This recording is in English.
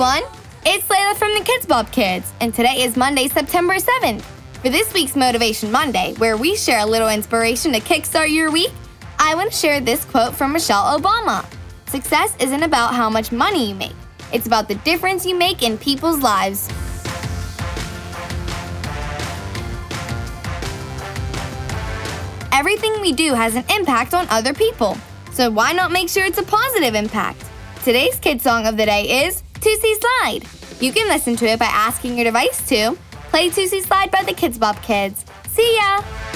everyone! It's Layla from the KIDZ BOP Kids, and today is Monday, September 7th. For this week's Motivation Monday, where we share a little inspiration to kickstart your week, I want to share this quote from Michelle Obama Success isn't about how much money you make, it's about the difference you make in people's lives. Everything we do has an impact on other people, so why not make sure it's a positive impact? Today's kid song of the day is Toosie Slide. You can listen to it by asking your device to play Toosie Slide by the KIDZ BOP Kids. See ya!